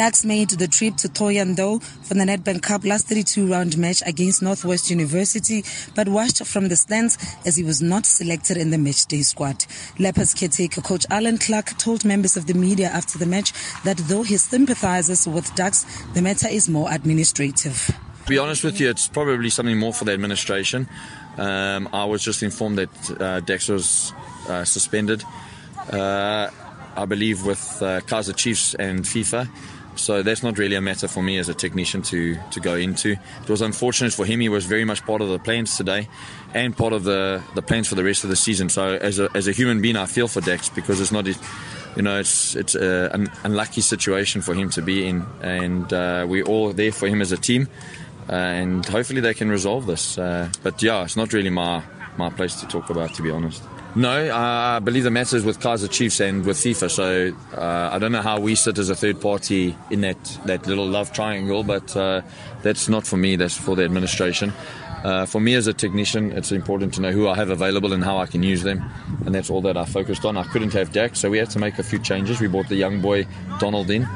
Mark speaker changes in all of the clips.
Speaker 1: Dax made the trip to Thohoyandou for the Nedbank Cup last 32 round match against Northwest University, but watched from the stands as he was not selected in the match day squad. Leopards caretaker coach Alan Clark told members of the media after the match that though he sympathizes with Dax, the matter is more administrative.
Speaker 2: To be honest with you, it's probably something more for the administration. Um, I was just informed that uh, was uh, suspended. Uh, I believe with uh, Kaizer Chiefs and FIFA. So that's not really a matter for me as a technician to, to go into. It was unfortunate for him. He was very much part of the plans today and part of the, the plans for the rest of the season. So as a, as a human being, I feel for Dax because it's not, you know, it's it's an unlucky situation for him to be in, and uh, we're all there for him as a team, uh, and hopefully they can resolve this. Uh, but yeah, it's not really my my place to talk about, to be honest. No, I believe the matter is with Kaizer Chiefs and with FIFA. So uh, I don't know how we sit as a third party in that, that little love triangle, but uh, that's not for me. That's for the administration. Uh, for me as a technician, it's important to know who I have available and how I can use them, and that's all that I focused on. I couldn't have Dax, so we had to make a few changes. We brought the young boy Donald in.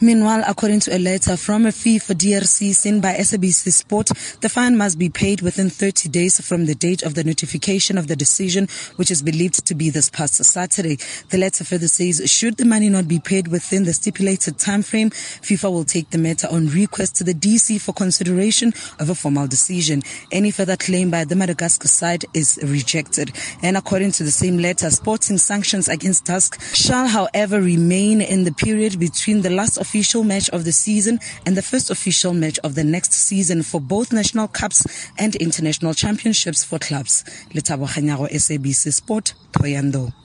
Speaker 1: Meanwhile, according to a letter from a FIFA DRC sent by SABC Sport, the fine must be paid within 30 days from the date of the notification of the decision, which is believed to be this past Saturday. The letter further says, should the money not be paid within the stipulated time frame, FIFA will take the matter on request to the DC for consideration of a formal decision. Any further claim by the Madagascar side is rejected. And according to the same letter, sporting sanctions against Tusk shall, however, remain in the period between the last official match of the season and the first official match of the next season for both national cups and international championships for clubs. Lethabo Kganyago, SABC Sport, Thohoyandou.